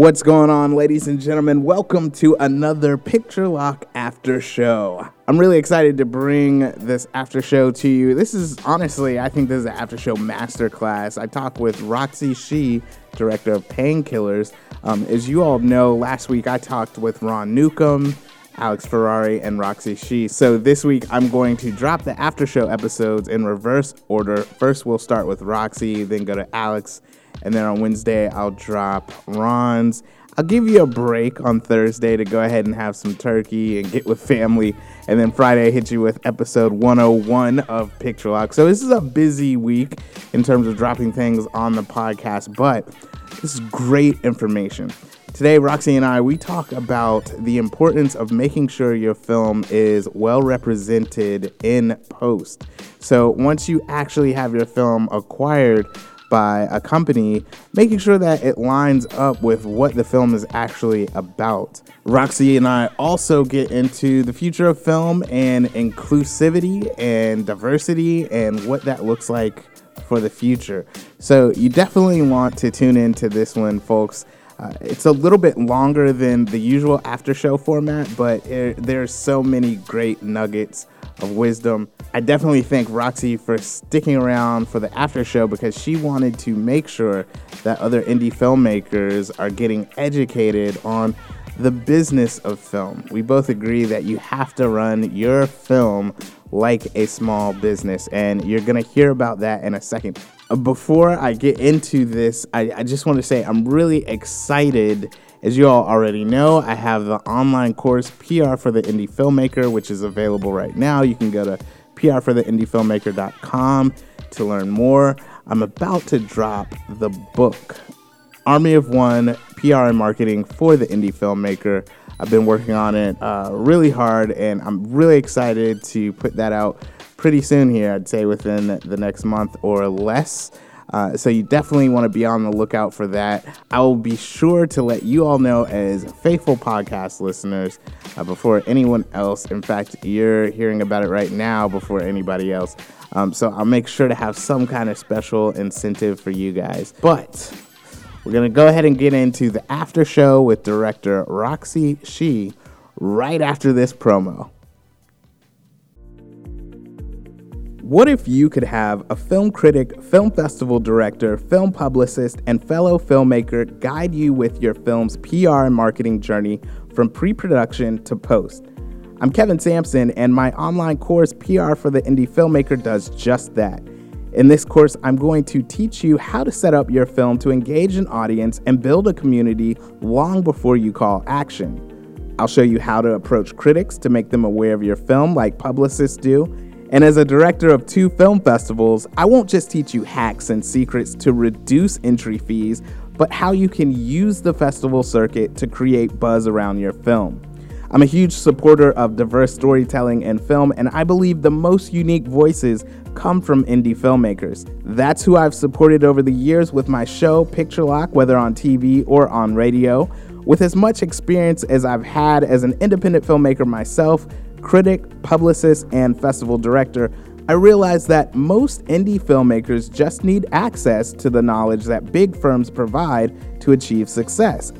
What's going on, ladies and gentlemen? Welcome to another Picture Lock After Show. I'm really excited to bring this after show to you. This is honestly, I think this is an after show masterclass. I talked with Roxy Shih, director of Painkillers. Um, as you all know, last week I talked with Ron Newcomb, Alex Ferrari, and Roxy Shih. So this week I'm going to drop the after show episodes in reverse order. First, we'll start with Roxy, then go to Alex and then on Wednesday, I'll drop Ron's. I'll give you a break on Thursday to go ahead and have some turkey and get with family. And then Friday, I hit you with episode 101 of Picture Lock. So this is a busy week in terms of dropping things on the podcast, but this is great information. Today, Roxy and I, we talk about the importance of making sure your film is well represented in post. So once you actually have your film acquired, by a company, making sure that it lines up with what the film is actually about. Roxy and I also get into the future of film and inclusivity and diversity and what that looks like for the future. So you definitely want to tune into this one, folks. Uh, it's a little bit longer than the usual after show format, but it, there's so many great nuggets of wisdom. I definitely thank Roxy for sticking around for the after show because she wanted to make sure that other indie filmmakers are getting educated on the business of film. We both agree that you have to run your film like a small business, and you're gonna hear about that in a second. Before I get into this, I, I just want to say I'm really excited as you all already know, I have the online course PR for the Indie Filmmaker, which is available right now. You can go to prfortheindiefilmmaker.com to learn more. I'm about to drop the book, Army of One PR and Marketing for the Indie Filmmaker. I've been working on it uh, really hard, and I'm really excited to put that out pretty soon here, I'd say within the next month or less. Uh, so you definitely want to be on the lookout for that. I will be sure to let you all know as faithful podcast listeners uh, before anyone else. In fact, you're hearing about it right now before anybody else. Um, so I'll make sure to have some kind of special incentive for you guys. But we're going to go ahead and get into the after show with director Roxy Shih right after this promo. What if you could have a film critic, film festival director, film publicist, and fellow filmmaker guide you with your film's PR and marketing journey from pre production to post? I'm Kevin Sampson, and my online course, PR for the Indie Filmmaker, does just that. In this course, I'm going to teach you how to set up your film to engage an audience and build a community long before you call action. I'll show you how to approach critics to make them aware of your film, like publicists do and as a director of two film festivals, I won't just teach you hacks and secrets to reduce entry fees, but how you can use the festival circuit to create buzz around your film. I'm a huge supporter of diverse storytelling in film, and I believe the most unique voices come from indie filmmakers. That's who I've supported over the years with my show, Picture Lock, whether on TV or on radio. With as much experience as I've had as an independent filmmaker myself, critic, publicist, and festival director, I realized that most indie filmmakers just need access to the knowledge that big firms provide to achieve success.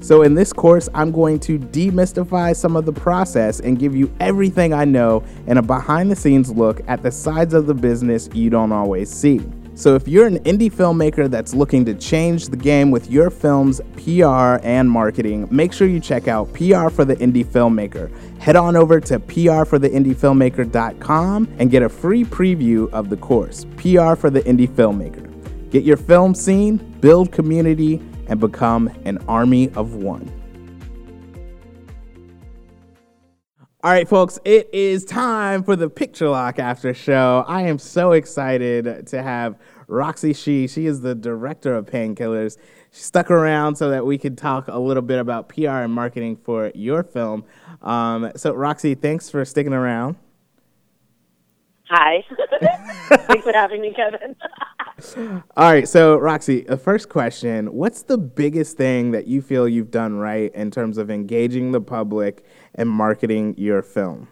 So, in this course, I'm going to demystify some of the process and give you everything I know and a behind the scenes look at the sides of the business you don't always see. So, if you're an indie filmmaker that's looking to change the game with your film's PR and marketing, make sure you check out PR for the Indie Filmmaker. Head on over to prfortheindiefilmmaker.com and get a free preview of the course, PR for the Indie Filmmaker. Get your film seen, build community, and become an army of one. All right, folks, it is time for the Picture Lock After Show. I am so excited to have Roxy Shih. She is the director of Painkillers. She stuck around so that we could talk a little bit about PR and marketing for your film. Um, so, Roxy, thanks for sticking around. Hi. thanks for having me, Kevin. All right, so Roxy, the first question What's the biggest thing that you feel you've done right in terms of engaging the public and marketing your film?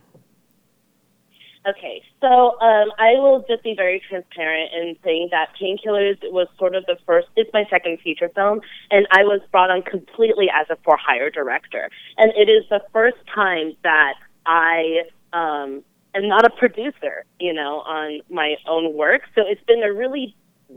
Okay, So um, I will just be very transparent in saying that Painkillers was sort of the first. It's my second feature film, and I was brought on completely as a for hire director. And it is the first time that I um, am not a producer, you know, on my own work. So it's been a really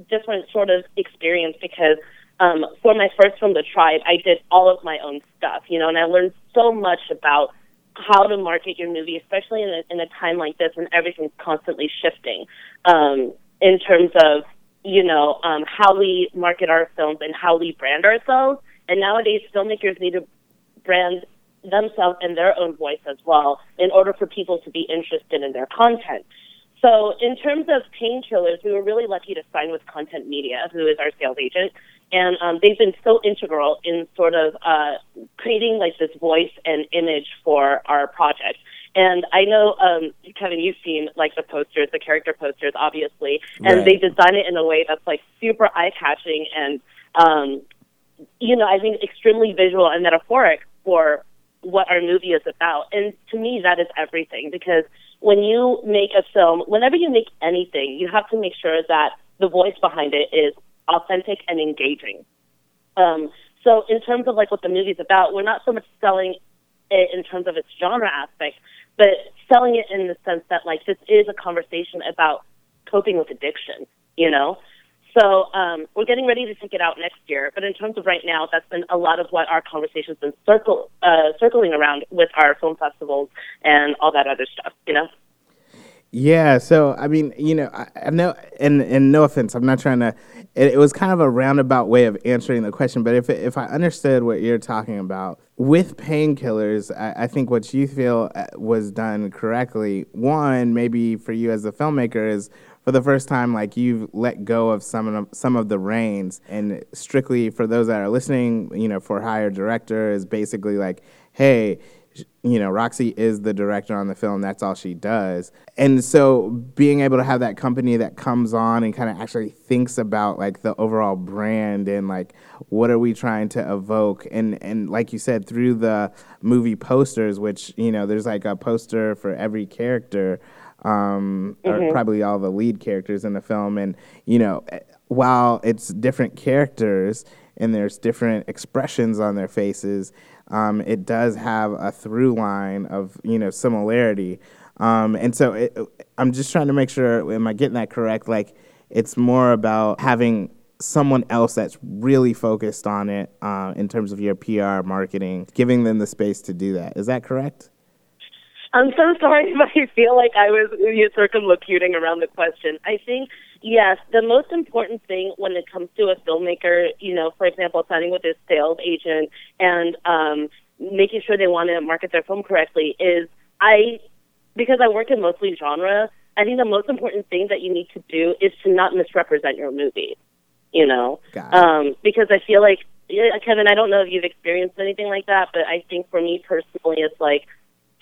different sort of experience because um, for my first film, The Tribe, I did all of my own stuff, you know, and I learned so much about how to market your movie, especially in a, in a time like this when everything's constantly shifting um, in terms of, you know, um, how we market our films and how we brand ourselves. And nowadays, filmmakers need to brand themselves in their own voice as well in order for people to be interested in their content. So, in terms of painkillers, we were really lucky to sign with Content Media, who is our sales agent, and um, they've been so integral in sort of uh, creating like this voice and image for our project. And I know, um, Kevin, you've seen like the posters, the character posters, obviously, and Right. they design it in a way that's like super eye catching and, um, you know, I think extremely visual and metaphoric for what our movie is about. And to me, that is everything because when you make a film, whenever you make anything, you have to make sure that the voice behind it is authentic and engaging. Um, so in terms of like what the movie's about, we're not so much selling it in terms of its genre aspect, but selling it in the sense that like this is a conversation about coping with addiction, you know? So um, we're getting ready to take it out next year. But in terms of right now, that's been a lot of what our conversation's been circle, uh, circling around with our film festivals and all that other stuff, you know? Yeah, so I mean, you know, I, I know, and and no offense, I'm not trying to. It, it was kind of a roundabout way of answering the question, but if if I understood what you're talking about with painkillers, I, I think what you feel uh, was done correctly. One, maybe for you as a filmmaker, is for the first time, like you've let go of some of some of the reins, and strictly for those that are listening, you know, for hire director is basically like, hey you know, Roxy is the director on the film. That's all she does. And so being able to have that company that comes on and kind of actually thinks about like the overall brand and like what are we trying to evoke and and like you said through the movie posters which, you know, there's like a poster for every character um or probably all the lead characters in the film and you know, while it's different characters and there's different expressions on their faces, um, it does have a through line of you know similarity. Um, and so it, I'm just trying to make sure, am I getting that correct? Like it's more about having someone else that's really focused on it uh, in terms of your PR marketing, giving them the space to do that. Is that correct? I'm so sorry if I feel like I was you circumlocuting around the question. I think yes, the most important thing when it comes to a filmmaker, you know, for example, signing with his sales agent and um, making sure they want to market their film correctly is I because I work in mostly genre. I think the most important thing that you need to do is to not misrepresent your movie. You know, um, because I feel like Kevin, I don't know if you've experienced anything like that, but I think for me personally, it's like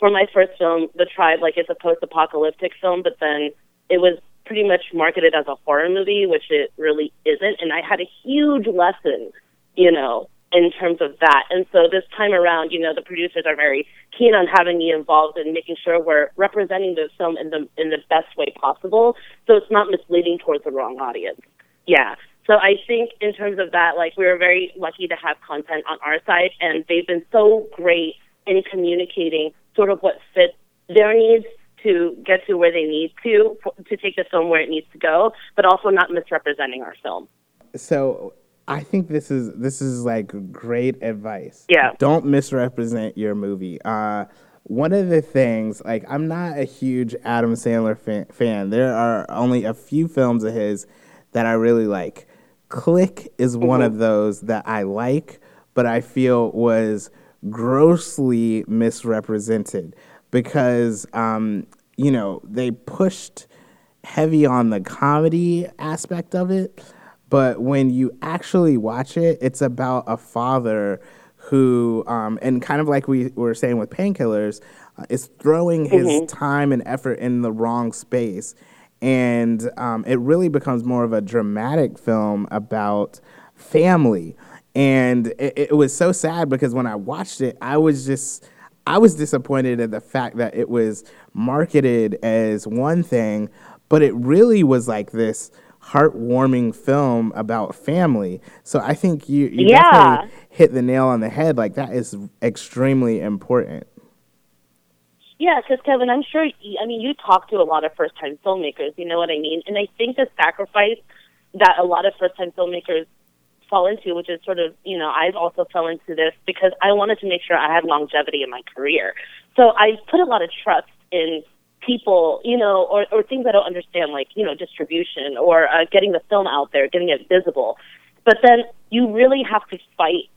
for my first film, The Tribe, like it's a post-apocalyptic film, but then it was pretty much marketed as a horror movie, which it really isn't. And I had a huge lesson, you know, in terms of that. And so this time around, you know, the producers are very keen on having me involved in making sure we're representing the film in the in the best way possible, so it's not misleading towards the wrong audience. Yeah. So I think in terms of that, like we were very lucky to have content on our side, and they've been so great in communicating sort of what fits their needs to get to where they need to to take the film where it needs to go, but also not misrepresenting our film. So I think this is this is like great advice. Yeah. Don't misrepresent your movie. Uh, one of the things, like, I'm not a huge Adam Sandler fan, fan. There are only a few films of his that I really like. Click is one of those that I like, but I feel was grossly misrepresented because, um, you know, they pushed heavy on the comedy aspect of it, but when you actually watch it, it's about a father who, um, and kind of like we were saying with painkillers, uh, is throwing his time and effort in the wrong space. And um, it really becomes more of a dramatic film about family. And it, it was so sad because when I watched it, I was just, I was disappointed at the fact that it was marketed as one thing, but it really was like this heartwarming film about family. So I think you, you Yeah. definitely hit the nail on the head. Like that is extremely important. Yeah, because Kevin, I'm sure. I mean, you talk to a lot of first-time filmmakers. You know what I mean? And I think the sacrifice that a lot of first-time filmmakers fall into, which is sort of, you know, I've also fell into this because I wanted to make sure I had longevity in my career. So I put a lot of trust in people, you know, or, or things I don't understand, like, you know, distribution or uh, getting the film out there, getting it visible. But then you really have to fight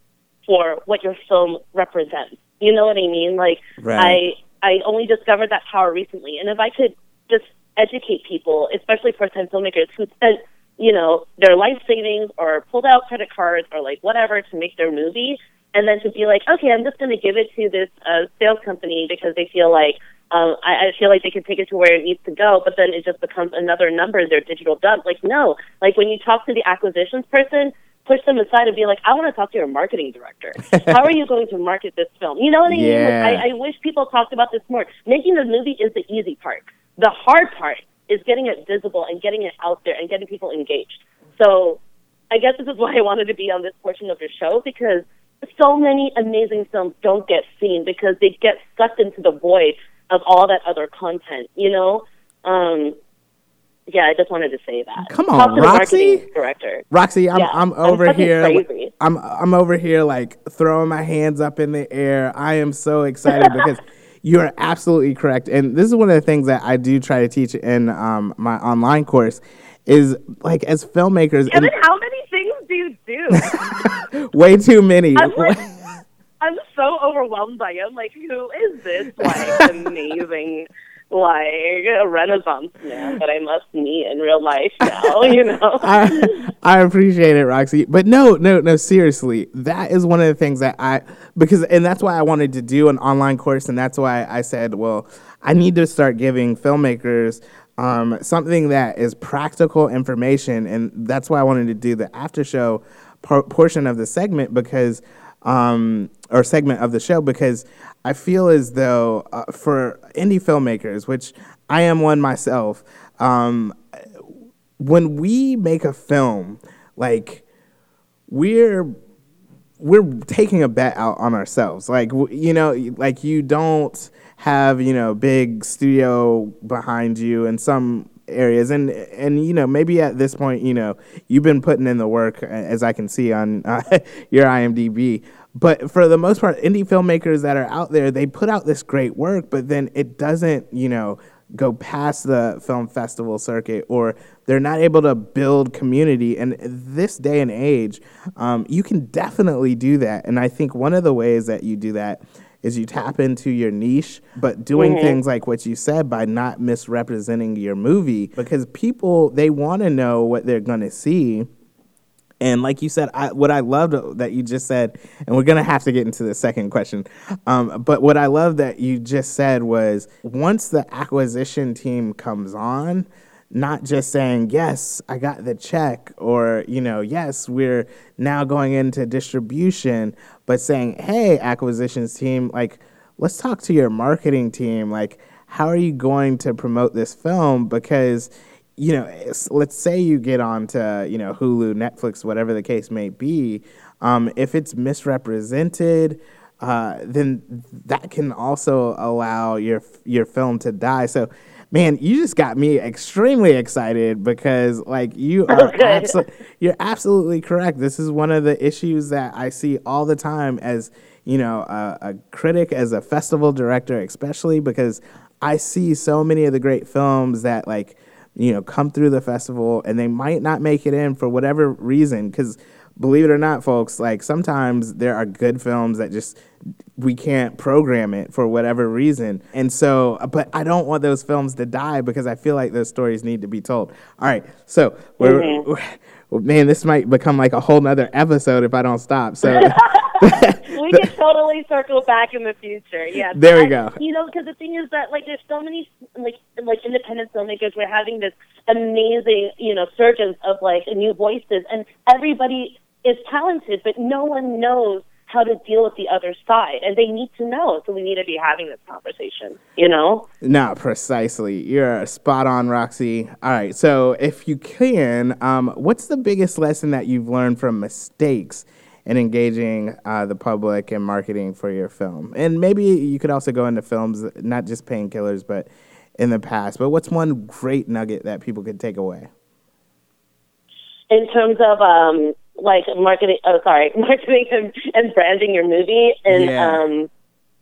for what your film represents. You know what I mean? Like, Right. I I only discovered that power recently, and if I could just educate people, especially first-time filmmakers who spent, you know, their life savings or pulled out credit cards or like whatever to make their movie, and then to be like, okay, I'm just going to give it to this uh, sales company because they feel like um, I, I feel like they can take it to where it needs to go, but then it just becomes another number in their digital dump. Like, no, like when you talk to the acquisitions person, push them aside and be like, I want to talk to your marketing director. How are you going to market this film? You know what I mean? Yeah. Like, I, I wish people talked about this more. Making the movie is the easy part. The hard part is getting it visible and getting it out there and getting people engaged. So I guess this is why I wanted to be on this portion of your show because so many amazing films don't get seen because they get sucked into the void of all that other content, you know? Um, yeah, I just wanted to say that. Come on, Roxy. director. Roxy, I'm Yeah, I'm I'm over here. crazy. I'm I'm over here like throwing my hands up in the air. I am so excited because you are absolutely correct. And this is one of the things that I do try to teach in um, my online course is like as filmmakers Kevin, how many things do you do? way too many. I'm like, I'm so overwhelmed by it. I'm like, who is this like amazing, like a Renaissance man that I must meet in real life now? You know? I, I appreciate it, Roxy. But no, no, no, seriously. That is one of the things that I, because, and that's why I wanted to do an online course. And that's why I said, well, I need to start giving filmmakers um, something that is practical information. And that's why I wanted to do the after show por- portion of the segment because, um, or segment of the show, because I feel as though uh, for indie filmmakers, which I am one myself, um, when we make a film, like we're we're taking a bet out on ourselves. Like you know, like you don't have you know big studio behind you and some areas, and and you know maybe at this point you know you've been putting in the work as I can see on uh, your IMDb. But for the most part, indie filmmakers that are out there, they put out this great work, but then it doesn't you know go past the film festival circuit or they're not able to build community. And this day and age um, you can definitely do that. And i think one of the ways that you do that is you tap into your niche but doing things like what you said by not misrepresenting your movie because people they want to know what they're going to see and like you said, I, what I loved that you just said, and we're gonna have to get into the second question. Um, but what I love that you just said was once the acquisition team comes on, not just saying yes, I got the check, or you know, yes, we're now going into distribution, but saying, hey, acquisitions team, like let's talk to your marketing team, like how are you going to promote this film because you know, let's say you get on to, you know, Hulu, Netflix, whatever the case may be, um, if it's misrepresented, uh, then that can also allow your your film to die. So, man, you just got me extremely excited because, like, you are good. abso- you're absolutely correct. This is one of the issues that I see all the time as you know a, a critic, as a festival director, especially because I see so many of the great films that like you know come through the festival and they might not make it in for whatever reason because believe it or not folks like sometimes there are good films that just we can't program it for whatever reason and so uh, but i don't want those films to die because i feel like those stories need to be told all right so we're, mm-hmm. we're- man this might become like a whole nother episode if i don't stop so we can totally circle back in the future. Yeah. There we I- go. You know, because the thing is that like there's so many like like independent filmmakers. We're having this amazing you know surgence of like new voices, and everybody is talented, but no one knows how to deal with the other side, and they need to know. So we need to be having this conversation. You know? No, precisely. You're spot on, Roxy. All right. So if you can, um, what's the biggest lesson that you've learned from mistakes? in engaging uh, the public and marketing for your film. And maybe you could also go into films, not just painkillers, but in the past. But what's one great nugget that people could take away? In terms of um, like marketing, oh sorry, marketing and, and branding your movie, and yeah. um,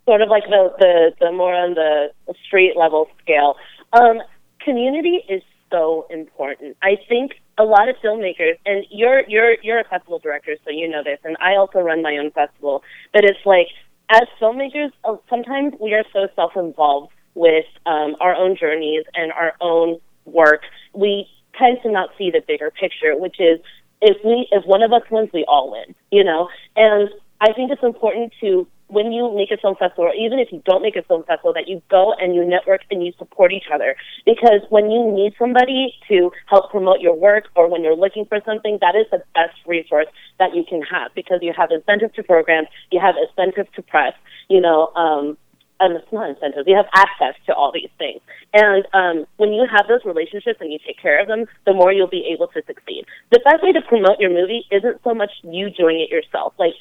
sort of like the, the the more on the street level scale. Um, community is so important. I think a lot of filmmakers, and you're you're you're a festival director, so you know this, and I also run my own festival. But it's like as filmmakers, uh, sometimes we are so self-involved with um, our own journeys and our own work. We tend to not see the bigger picture, which is if we if one of us wins, we all win. You know, and I think it's important to when you make a film festival, or even if you don't make a film festival, that you go and you network and you support each other. Because when you need somebody to help promote your work, or when you're looking for something, that is the best resource that you can have. Because you have incentives to programs, you have incentives to press, you know, um, and it's not incentives. You have access to all these things, and um, when you have those relationships and you take care of them, the more you'll be able to succeed. The best way to promote your movie isn't so much you doing it yourself. Like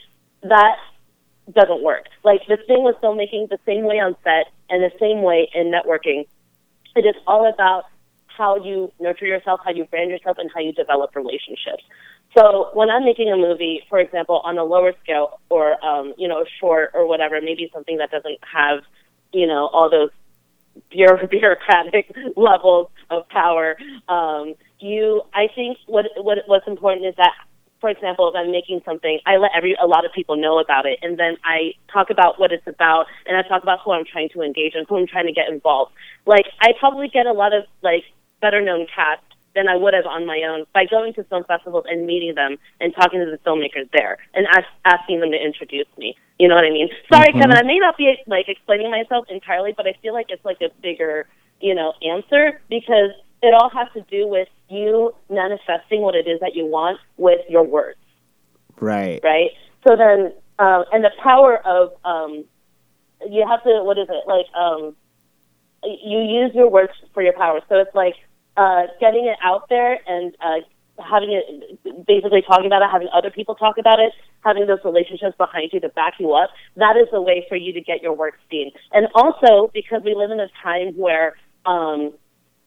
that doesn't work. Like the thing with filmmaking, the same way on set and the same way in networking, it is all about how you nurture yourself, how you brand yourself, and how you develop relationships. So when I'm making a movie, for example, on a lower scale or um, you know, a short or whatever, maybe something that doesn't have, you know, all those bureaucratic levels of power. Um, you, I think what what what's important is that for example, if I'm making something, I let every a lot of people know about it, and then I talk about what it's about, and I talk about who I'm trying to engage and who I'm trying to get involved. Like I probably get a lot of like better known cast than I would have on my own by going to film festivals and meeting them and talking to the filmmakers there and ask, asking them to introduce me. You know what I mean? Sorry, mm-hmm. Kevin, I may not be like explaining myself entirely, but I feel like it's like a bigger, you know, answer because it all has to do with you manifesting what it is that you want with your words. Right. Right. So then, um, and the power of um, you have to what is it like? Um, you use your words for your power. So it's like uh, getting it out there and uh, having it, basically talking about it, having other people talk about it, having those relationships behind you to back you up. That is the way for you to get your work seen. And also because we live in a time where um,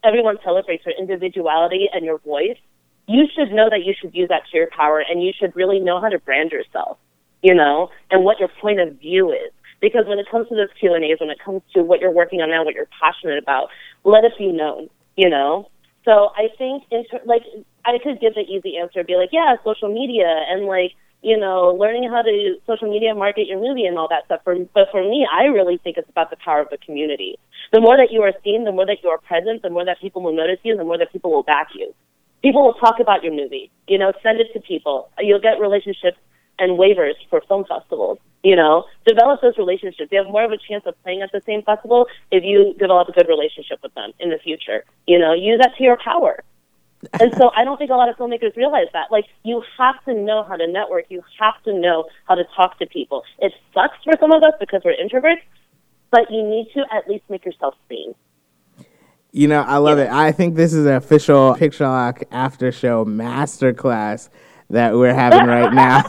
everyone celebrates your individuality and your voice, you should know that you should use that to your power and you should really know how to brand yourself, you know, and what your point of view is. Because when it comes to those Q and A's, when it comes to what you're working on now, what you're passionate about, let it be known, you know. So I think, like, I could give the easy answer, be like, yeah, social media, and like, you know, learning how to social media market your movie and all that stuff. For, but for me, I really think it's about the power of the community. The more that you are seen, the more that you are present, the more that people will notice you, the more that people will back you. People will talk about your movie. You know, send it to people. You'll get relationships and waivers for film festivals. You know, develop those relationships. You have more of a chance of playing at the same festival if you develop a good relationship with them in the future. You know, use that to your power and so I don't think a lot of filmmakers realize that. Like, you have to know how to network. You have to know how to talk to people. It sucks for some of us because we're introverts, but you need to at least make yourself seen. You know, I love yeah. it. I think this is an official Picture Lock after show masterclass that we're having right now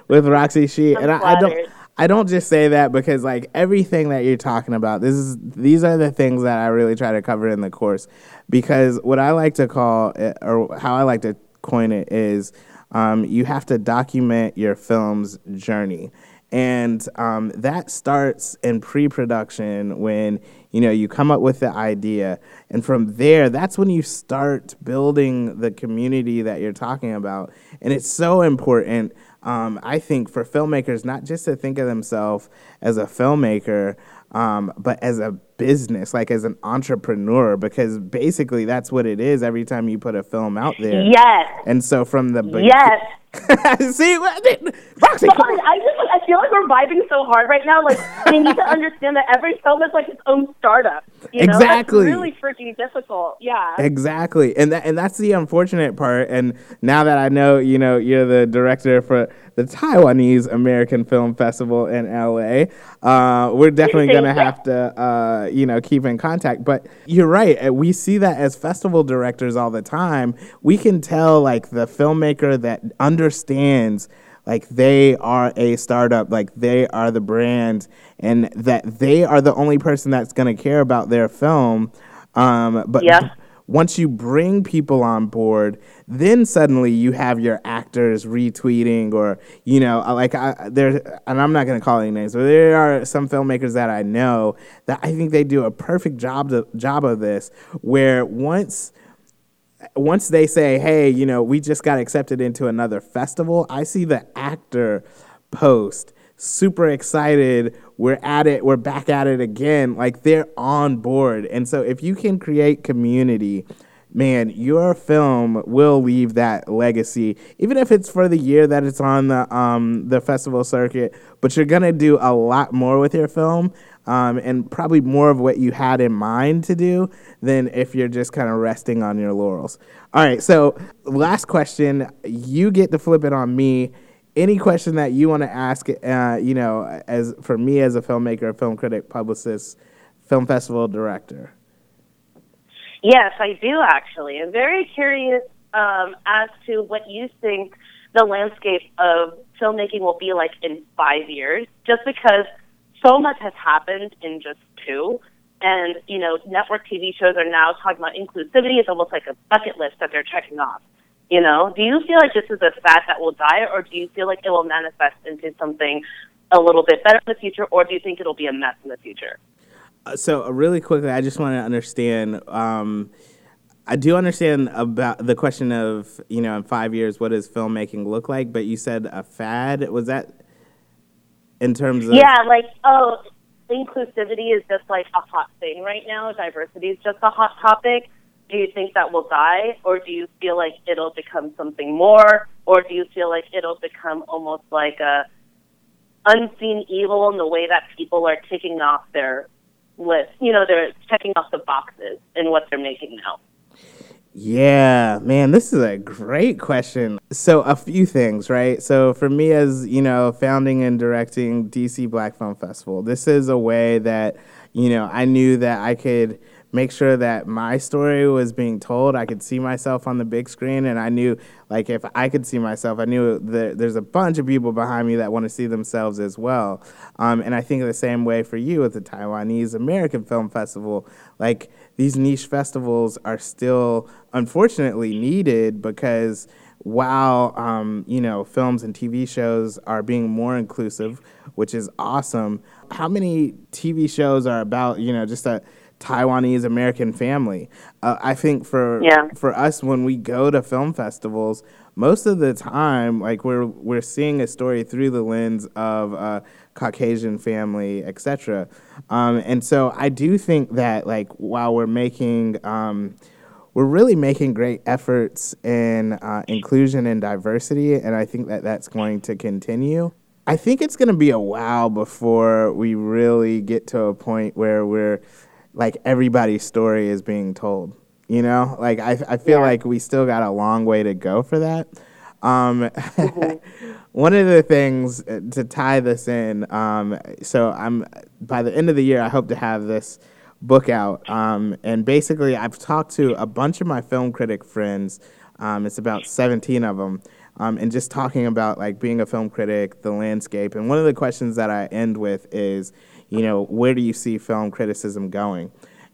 with Roxy Shih. and I, I don't I don't just say that because like everything that you're talking about, this is these are the things that I really try to cover in the course. Because what I like to call it, or how I like to coin it is, um, you have to document your film's journey, and um, that starts in pre-production when you know you come up with the idea, and from there, that's when you start building the community that you're talking about, and it's so important um, I think for filmmakers, not just to think of themselves as a filmmaker, um, but as a business, like as an entrepreneur, because basically that's what it is every time you put a film out there. Yes. And so from the yes. See, Roxy, I just I feel like we're vibing so hard right now. Like they need to understand that every film is like its own startup. You know? Exactly. That's really freaking difficult. Yeah. Exactly, and that and that's the unfortunate part. And now that I know, you know, you're the director for the Taiwanese American Film Festival in LA, uh, we're definitely gonna have to, uh, you know, keep in contact. But you're right. uh, We see that as festival directors all the time. We can tell like the filmmaker that understands like they are a startup, like they are the brand, and that they are the only person that's going to care about their film. Um, but Yeah. Once you bring people on board, then suddenly you have your actors retweeting or you know uh, like I, there and I'm not going to call any names, but there are some filmmakers that I know that I think they do a perfect job to, job of this where once once they say, "Hey, you know, we just got accepted into another festival," I see the actor post super excited. We're at it. We're back at it again. Like they're on board. And so if you can create community, man, your film will leave that legacy, even if it's for the year that it's on the um, the festival circuit. But you're gonna do a lot more with your film, um, and probably more of what you had in mind to do than if you're just kind of resting on your laurels. All right, so last question, you get to flip it on me. Any question that you want to ask, uh, you know, as for me as a filmmaker, film critic, publicist, film festival director. Yes, I do actually. I'm very curious um, as to what you think the landscape of filmmaking will be like in five years, just because so much has happened in just two. And, you know, network TV shows are now talking about inclusivity. It's almost like a bucket list that they're checking off. You know, do you feel like this is a fad that will die, or do you feel like it will manifest into something a little bit better in the future, or do you think it'll be a mess in the future? Uh, so uh, really quickly, I just want to understand. Um, I do understand about the question of you know in five years what does filmmaking look like, but you said a fad. Was that in terms of Yeah, like oh, inclusivity is just like a hot thing right now. Diversity is just a hot topic. Do you think that will die, or do you feel like it'll become something more, or do you feel like it'll become almost like a unseen evil in the way that people are ticking off their list? You know, they're checking off the boxes in what they're making now. Yeah, man, this is a great question. So, a few things, right? So, for me, as you know, founding and directing DC Black Film Festival, this is a way that, you know, I knew that I could make sure that my story was being told. I could see myself on the big screen, and I knew, like, if I could see myself, I knew that there's a bunch of people behind me that want to see themselves as well. Um, and I think the same way for you with the Taiwanese American Film Festival, like, these niche festivals are still unfortunately needed because while um, you know films and TV shows are being more inclusive, which is awesome, how many TV shows are about you know just a Taiwanese American family? Uh, I think for Yeah. for us when we go to film festivals, most of the time, like we're we're seeing a story through the lens of a Caucasian family, etc. Um, and so I do think that like while we're making um, we're really making great efforts in uh, inclusion and diversity, and I think that that's going to continue. I think it's going to be a while before we really get to a point where we're like everybody's story is being told. You know, like I, I feel Yeah. like we still got a long way to go for that. Um, one of the things uh, to tie this in, um, so I'm by the end of the year, I hope to have this book out. Um, and basically, I've talked to a bunch of my film critic friends. Um, it's about 17 of them. Um, and just talking about like being a film critic, the landscape. And one of the questions that I end with is, you know, where do you see film criticism going?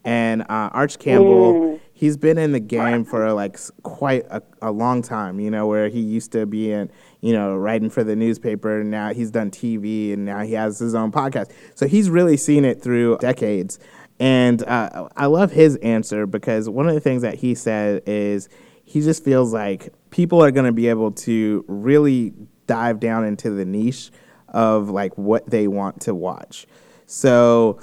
And uh, Arch Campbell, he's been in the game for like quite a, a long time, you know, where he used to be in, you know, writing for the newspaper. And now he's done TV and now he has his own podcast. So he's really seen it through decades. And uh, I love his answer because one of the things that he said is he just feels like people are going to be able to really dive down into the niche of like what they want to watch. So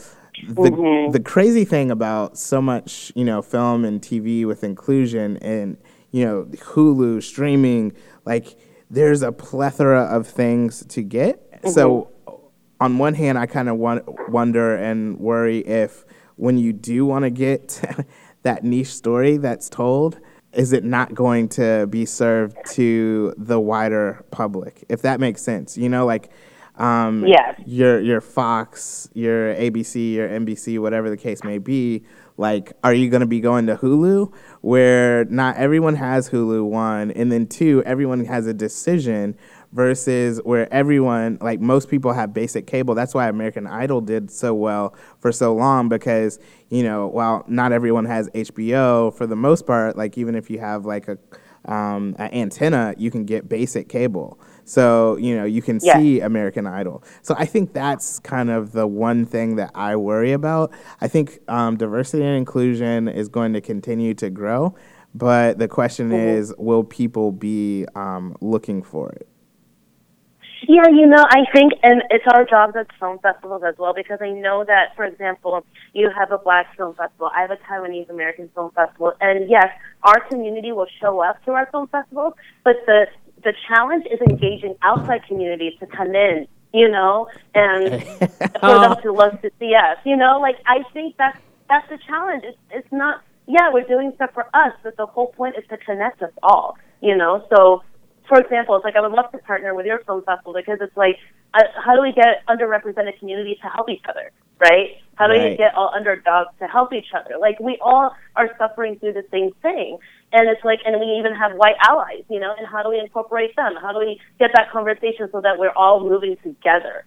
the mm-hmm. the crazy thing about so much, you know, film and TV with inclusion and you know, Hulu streaming, like there's a plethora of things to get. So mm-hmm. on one hand, I kind of wonder and worry if when you do want to get that niche story that's told, is it not going to be served to the wider public? If that makes sense, you know, like um, yes. your your Fox, your ABC, your NBC, whatever the case may be. Like, are you going to be going to Hulu, where not everyone has Hulu? One, and then two, everyone has a decision versus where everyone, like most people, have basic cable. That's why American Idol did so well for so long because you know, while not everyone has HBO, for the most part, like even if you have like a um, an antenna, you can get basic cable. So, you know, you can yeah. see American Idol. So I think that's kind of the one thing that I worry about. I think um, diversity and inclusion is going to continue to grow, but the question mm-hmm. is will people be um, looking for it? Yeah, you know, I think, and it's our job at film festivals as well, because I know that, for example, you have a black film festival, I have a Taiwanese American film festival, and yes, our community will show up to our film festivals, but the the challenge is engaging outside communities to come in, you know, and for them oh. to love to see us, you know, like I think that's that's the challenge. It's it's not yeah, we're doing stuff for us, but the whole point is to connect us all, you know. So for example, it's like I would love to partner with your film festival because it's like, uh, how do we get underrepresented communities to help each other, right? How do right. we get all underdogs to help each other? Like we all are suffering through the same thing, and it's like, and we even have white allies, you know. And how do we incorporate them? How do we get that conversation so that we're all moving together?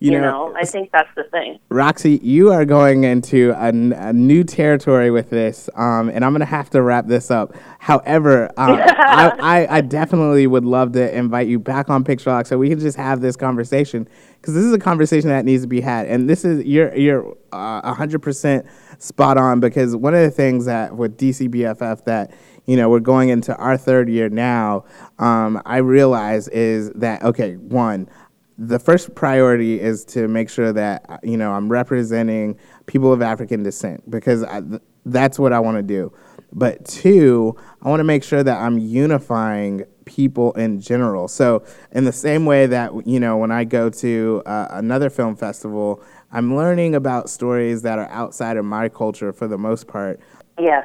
You, you know, know, I think that's the thing. Roxy, you are going into a, a new territory with this, um, and I'm going to have to wrap this up. However, um, I, I, I, definitely would love to invite you back on Picture Lock so we can just have this conversation because this is a conversation that needs to be had, and this is you're you're uh, 100% spot on because one of the things that with DCBFF that you know we're going into our third year now, um, I realize is that okay, one the first priority is to make sure that you know I'm representing people of African descent because I, that's what I want to do. But two, I want to make sure that I'm unifying people in general. So in the same way that you know when I go to uh, another film festival, I'm learning about stories that are outside of my culture for the most part. Yeah.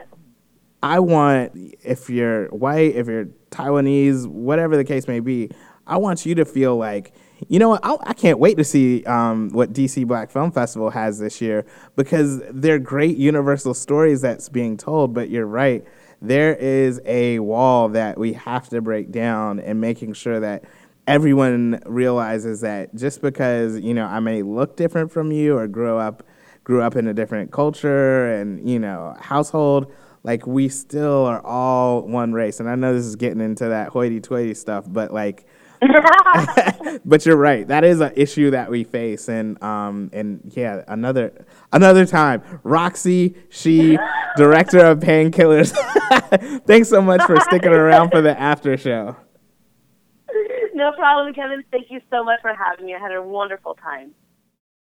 I want if you're white, if you're Taiwanese, whatever the case may be, I want you to feel like you know what? I, I can't wait to see um, what DC Black Film Festival has this year because they're great universal stories that's being told. But you're right, there is a wall that we have to break down and making sure that everyone realizes that just because you know I may look different from you or grow up grew up in a different culture and you know household like we still are all one race and i know this is getting into that hoity-toity stuff but like but you're right. That is an issue that we face, and um, and yeah, another another time. Roxy, Shih, director of Painkillers. Thanks so much for sticking around for the after show. No problem, Kevin. Thank you so much for having me. I had a wonderful time.